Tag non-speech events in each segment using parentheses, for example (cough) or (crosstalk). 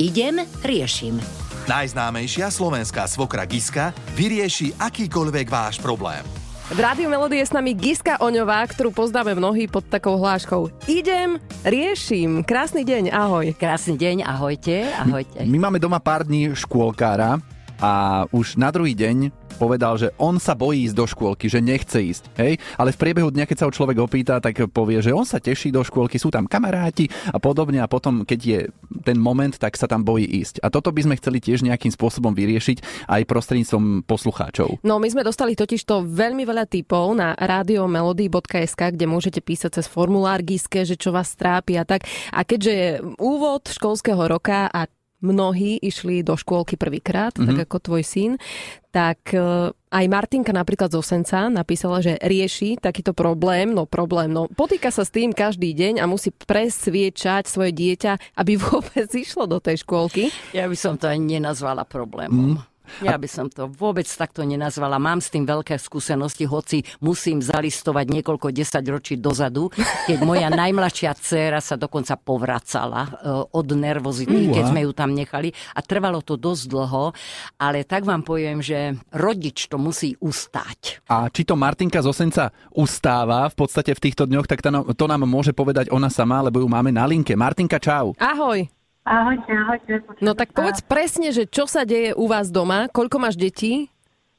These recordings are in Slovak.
Idem, riešim. Najznámejšia slovenská svokra Giska vyrieši akýkoľvek váš problém. V Rádiu Melody je s nami Giska Oňová, ktorú poznáme mnohí pod takou hláškou. Idem, riešim. Krásny deň, ahoj. Krásny deň, ahojte, ahojte. My máme doma pár dní škôlkára a už na druhý deň povedal, že on sa bojí ísť do škôlky, že nechce ísť. Hej? Ale v priebehu dňa, keď sa ho človek opýta, tak povie, že on sa teší do škôlky, sú tam kamaráti a podobne a potom, keď je ten moment, tak sa tam bojí ísť. A toto by sme chceli tiež nejakým spôsobom vyriešiť aj prostredníctvom poslucháčov. No my sme dostali totiž to veľmi veľa typov na radiomelody.sk, kde môžete písať cez formulár GISKE, že čo vás trápi a tak. A keďže je úvod školského roka a mnohí išli do škôlky prvýkrát, mm-hmm. tak ako tvoj syn, tak e, aj Martinka napríklad z Osenca napísala, že rieši takýto problém, no problém, no potýka sa s tým každý deň a musí presviečať svoje dieťa, aby (laughs) vôbec išlo do tej škôlky. Ja by som to ani nenazvala problémom. Mm. Ja by som to vôbec takto nenazvala. Mám s tým veľké skúsenosti, hoci musím zalistovať niekoľko desaťročí dozadu, keď moja (laughs) najmladšia dcéra sa dokonca povracala eh, od nervozity, keď sme ju tam nechali. A trvalo to dosť dlho, ale tak vám poviem, že rodič to musí ustáť. A či to Martinka z Osenca ustáva v podstate v týchto dňoch, tak to nám môže povedať ona sama, lebo ju máme na linke. Martinka, čau. Ahoj. Ahojte, ahojte. No tak povedz presne, že čo sa deje u vás doma, koľko máš detí?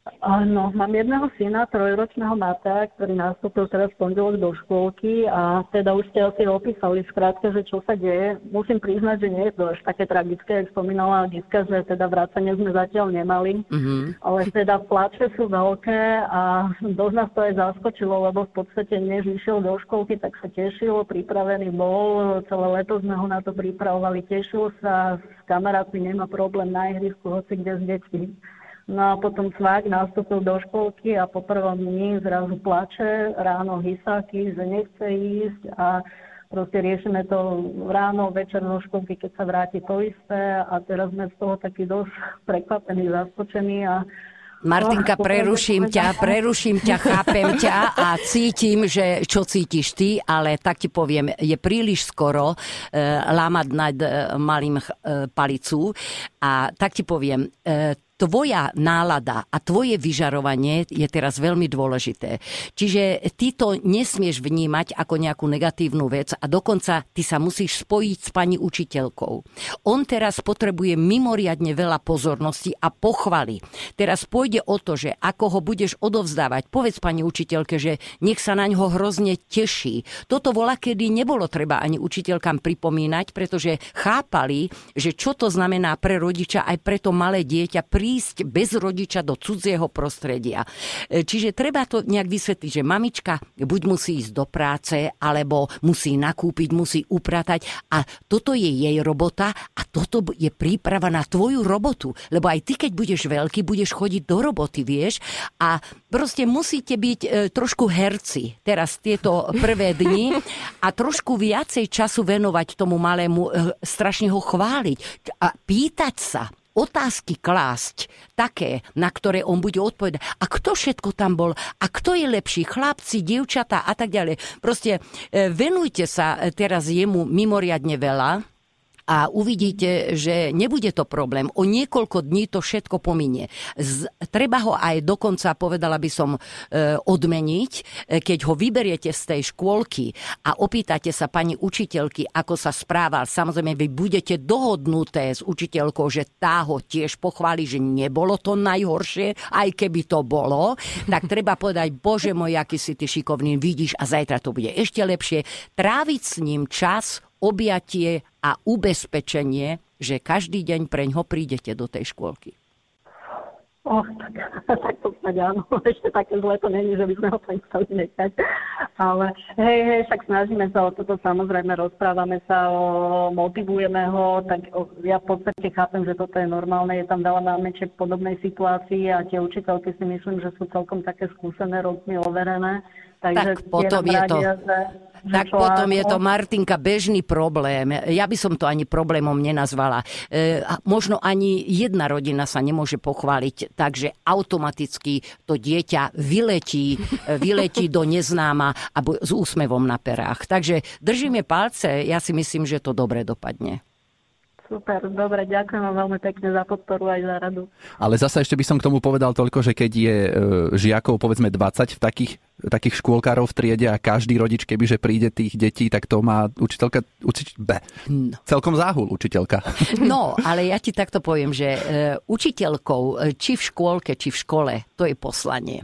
Áno, mám jedného syna, trojročného Matea, ktorý nastúpil teraz v pondelok do škôlky a teda už ste asi opísali skrátke, že čo sa deje. Musím priznať, že nie je to až také tragické, jak spomínala Giska, že teda vracanie sme zatiaľ nemali, mm-hmm. ale teda plače sú veľké a dosť nás to aj zaskočilo, lebo v podstate než išiel do školky, tak sa tešil, pripravený bol, celé leto sme ho na to pripravovali, tešil sa, s kamarátmi nemá problém na ihrisku, hoci kde s deťmi No a potom svák nastúpil do školky a po prvom dni zrazu plače, ráno hysáky, že nechce ísť a proste riešime to ráno, večer do školky, keď sa vráti to isté a teraz sme z toho taký dosť (laughs) prekvapení, zaskočení a Martinka, preruším ťa, (laughs) preruším ťa, chápem ťa a cítim, že čo cítiš ty, ale tak ti poviem, je príliš skoro e, lámať nad e, malým e, palicu a tak ti poviem, e, tvoja nálada a tvoje vyžarovanie je teraz veľmi dôležité. Čiže ty to nesmieš vnímať ako nejakú negatívnu vec a dokonca ty sa musíš spojiť s pani učiteľkou. On teraz potrebuje mimoriadne veľa pozornosti a pochvaly. Teraz pôjde o to, že ako ho budeš odovzdávať, povedz pani učiteľke, že nech sa na ňo hrozne teší. Toto vola, kedy nebolo treba ani učiteľkám pripomínať, pretože chápali, že čo to znamená pre rodiča aj pre to malé dieťa pri prísť bez rodiča do cudzieho prostredia. E, čiže treba to nejak vysvetliť, že mamička buď musí ísť do práce, alebo musí nakúpiť, musí upratať a toto je jej robota a toto je príprava na tvoju robotu. Lebo aj ty, keď budeš veľký, budeš chodiť do roboty, vieš, a proste musíte byť e, trošku herci teraz tieto prvé dni a trošku viacej času venovať tomu malému, e, strašne ho chváliť a pýtať sa, otázky klásť také, na ktoré on bude odpovedať. A kto všetko tam bol? A kto je lepší? Chlapci, dievčatá a tak ďalej. Proste e, venujte sa teraz jemu mimoriadne veľa a uvidíte, že nebude to problém. O niekoľko dní to všetko pominie. Z, treba ho aj dokonca, povedala by som, e, odmeniť, e, keď ho vyberiete z tej škôlky a opýtate sa pani učiteľky, ako sa správal. Samozrejme, vy budete dohodnuté s učiteľkou, že tá ho tiež pochváli, že nebolo to najhoršie, aj keby to bolo. Tak treba povedať, bože môj, aký si ty šikovný, vidíš a zajtra to bude ešte lepšie. Tráviť s ním čas, objatie a ubezpečenie, že každý deň preň ho prídete do tej škôlky. Oh, tak, (laughs) tak to snáď áno, (laughs) ešte také zle to není, že by sme ho to chceli nechať. Ale hej, hej, však snažíme sa o toto, samozrejme rozprávame sa, o, motivujeme ho, tak o, ja v podstate chápem, že toto je normálne, je tam veľa námečiek v podobnej situácii a tie učiteľky si myslím, že sú celkom také skúsené, rokmi overené. Takže tak potom je to... Že tak potom je to, Martinka, bežný problém. Ja by som to ani problémom nenazvala. E, možno ani jedna rodina sa nemôže pochváliť, takže automaticky to dieťa vyletí, (laughs) vyletí do neznáma a s úsmevom na perách. Takže držíme palce, ja si myslím, že to dobre dopadne. Super, dobre, ďakujem vám veľmi pekne za podporu aj za radu. Ale zase ešte by som k tomu povedal toľko, že keď je e, žiakov povedzme 20 v takých, takých škôlkárov v triede a každý rodič, kebyže príde tých detí, tak to má učiteľka uči, be, No. celkom záhul učiteľka. No, ale ja ti takto poviem, že e, učiteľkou, e, či v škôlke, či v škole, to je poslanie.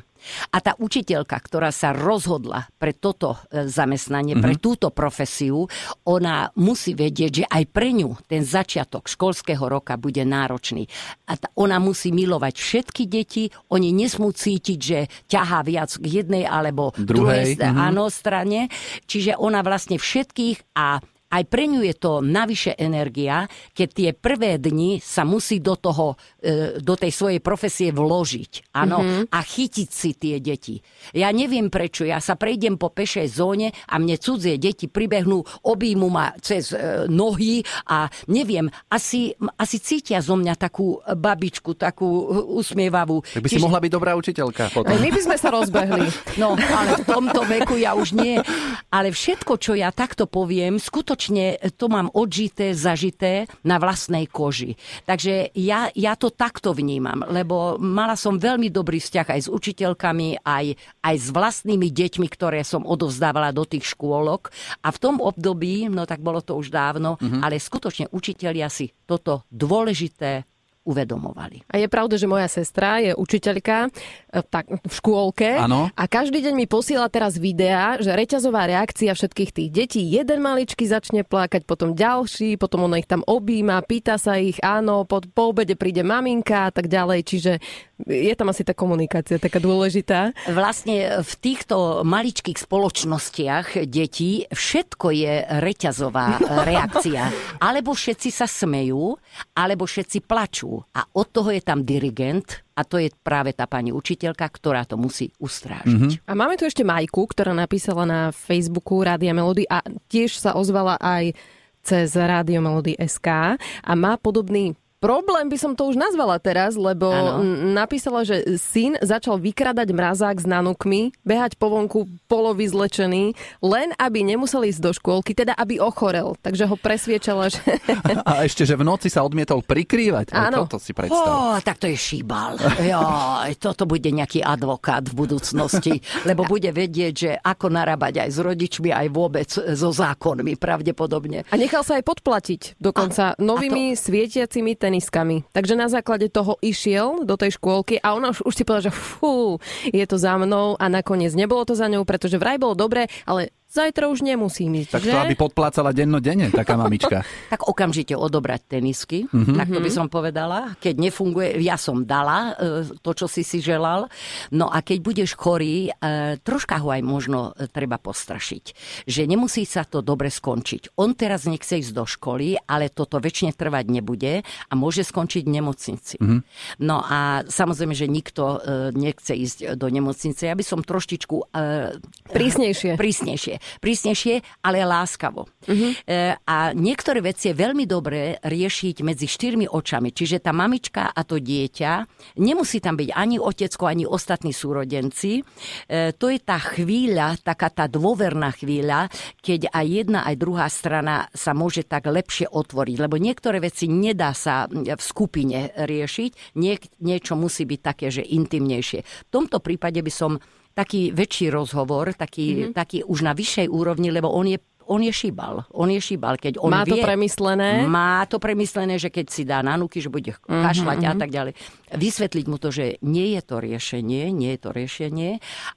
A tá učiteľka, ktorá sa rozhodla pre toto e, zamestnanie, mm-hmm. pre túto profesiu, ona musí vedieť, že aj pre ňu ten začiatok školského roka bude náročný. A ta, ona musí milovať všetky deti, oni nesmú cítiť, že ťahá viac k jednej alebo Druhej, druhej mhm. áno, strane. Čiže ona vlastne všetkých a aj pre ňu je to navyše energia, keď tie prvé dni sa musí do toho, e, do tej svojej profesie vložiť. Áno, mm-hmm. a chytiť si tie deti. Ja neviem prečo, ja sa prejdem po pešej zóne a mne cudzie deti pribehnú, objímu ma cez e, nohy a neviem, asi, asi cítia zo mňa takú babičku, takú usmievavú. Tak by si mohla byť dobrá učiteľka potom. My by sme sa rozbehli. No, ale v tomto veku ja už nie. Ale všetko, čo ja takto poviem, skutočne to mám odžité, zažité na vlastnej koži. Takže ja, ja to takto vnímam, lebo mala som veľmi dobrý vzťah aj s učiteľkami, aj, aj s vlastnými deťmi, ktoré som odovzdávala do tých škôlok. A v tom období, no tak bolo to už dávno, mm-hmm. ale skutočne učitelia si toto dôležité uvedomovali. A je pravda, že moja sestra je učiteľka e, tak, v škôlke Áno. a každý deň mi posiela teraz videá, že reťazová reakcia všetkých tých detí. Jeden maličky začne plakať, potom ďalší, potom ona ich tam objíma, pýta sa ich, áno, po, po obede príde maminka a tak ďalej. Čiže je tam asi tá komunikácia taká dôležitá. Vlastne v týchto maličkých spoločnostiach detí všetko je reťazová (laughs) reakcia. Alebo všetci sa smejú, alebo všetci plačú. A od toho je tam dirigent, a to je práve tá pani učiteľka, ktorá to musí ustrážiť. A máme tu ešte Majku, ktorá napísala na Facebooku Rádia Melody a tiež sa ozvala aj cez Rádio Melody SK a má podobný Problém by som to už nazvala teraz, lebo Áno. n- napísala, že syn začal vykradať mrazák s nanukmi, behať po vonku polovyzlečený, len aby nemusel ísť do škôlky, teda aby ochorel. Takže ho presviečala, že... A ešte, že v noci sa odmietol prikrývať. Áno. Toto si predstav. Ó, tak to je šíbal. Joj, toto bude nejaký advokát v budúcnosti, lebo bude vedieť, že ako narábať aj s rodičmi, aj vôbec so zákonmi pravdepodobne. A nechal sa aj podplatiť, dokonca novými svietiacimi teniskami. Takže na základe toho išiel do tej škôlky a ona už, už si povedala, že fú, je to za mnou a nakoniec nebolo to za ňou, pretože vraj bolo dobre, ale zajtra už nemusím ísť, Tak že? to, aby podplácala dennodenne, taká mamička. (laughs) Tak okamžite odobrať tenisky, mm-hmm. tak to by som povedala. Keď nefunguje, ja som dala e, to, čo si si želal. No a keď budeš chorý, e, troška ho aj možno e, treba postrašiť. Že nemusí sa to dobre skončiť. On teraz nechce ísť do školy, ale toto väčšine trvať nebude a môže skončiť v nemocnici. Mm-hmm. No a samozrejme, že nikto nechce ísť do nemocnice. Ja by som troštičku e, Prísnejšie. Prísnejšie. Prísnejšie, ale láskavo. Uh-huh. E, a niektoré veci je veľmi dobré riešiť medzi štyrmi očami. Čiže tá mamička a to dieťa, nemusí tam byť ani otecko, ani ostatní súrodenci. E, to je tá chvíľa, taká tá dôverná chvíľa, keď aj jedna, aj druhá strana sa môže tak lepšie otvoriť. Lebo niektoré veci nedá sa v skupine riešiť, Niek- niečo musí byť také, že intimnejšie. V tomto prípade by som taký väčší rozhovor, taký, mm-hmm. taký už na vyššej úrovni, lebo on je on je šíbal. On je šíbal, keď on Má to vie, premyslené? Má to premyslené, že keď si dá nanúky, že bude kašľať mm-hmm. a tak ďalej. Vysvetliť mu to, že nie je to riešenie, nie je to riešenie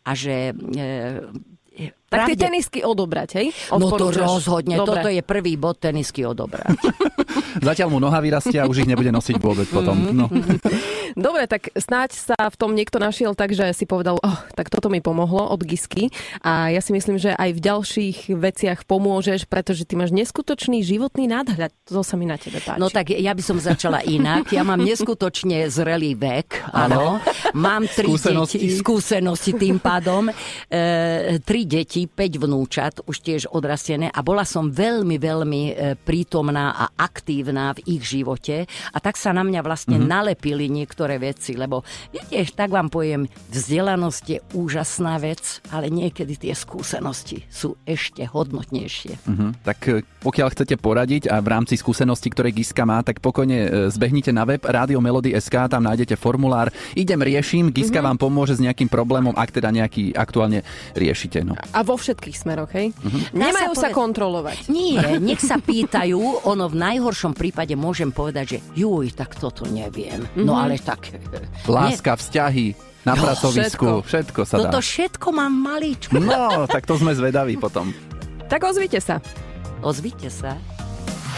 a že... E, Tak tie pravde- tenisky odobrať, hej? No to Odporúčaš? rozhodne, Dobre. toto je prvý bod tenisky odobrať. (laughs) Zatiaľ mu noha vyrastia a už ich nebude nosiť vôbec potom. No. (laughs) Dobre, tak snáď sa v tom niekto našiel tak, že si povedal, oh, tak toto mi pomohlo od Gisky a ja si myslím, že aj v ďalších veciach pomôžeš, pretože ty máš neskutočný životný nadhľad. To sa mi na tebe páči. No tak ja by som začala inak. Ja mám neskutočne zrelý vek, áno. Mám tri Skúsenosti. deti, skúsenosti tým pádom. E, tri deti deti, 5 vnúčat, už tiež odrastené a bola som veľmi, veľmi e, prítomná a aktívna v ich živote a tak sa na mňa vlastne mm-hmm. nalepili niektoré veci, lebo viete, tak vám poviem, vzdelanosť je úžasná vec, ale niekedy tie skúsenosti sú ešte hodnotnejšie. Mm-hmm. Tak e, pokiaľ chcete poradiť a v rámci skúseností, ktoré Giska má, tak pokojne e, zbehnite na web Radio Melody SK, tam nájdete formulár. Idem, riešim, Giska mm-hmm. vám pomôže s nejakým problémom, ak teda nejaký aktuálne riešite. No. A vo všetkých smeroch, hej? Mm-hmm. Nemajú sa, sa kontrolovať. Nie, (laughs) nech sa pýtajú, ono v najhoršom prípade môžem povedať, že juj, tak toto neviem. Mm-hmm. No ale tak... Láska, nie... vzťahy, na jo, pracovisku, všetko. všetko sa Toto dá. všetko mám maličko. No, tak to sme zvedaví potom. Tak ozvite sa. Ozvite sa.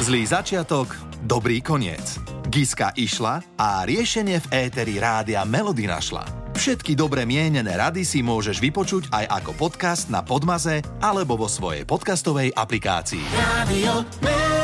Zlý začiatok, dobrý koniec. Giska išla a riešenie v éteri rádia Melody našla. Všetky dobre mienené rady si môžeš vypočuť aj ako podcast na Podmaze alebo vo svojej podcastovej aplikácii. Radio.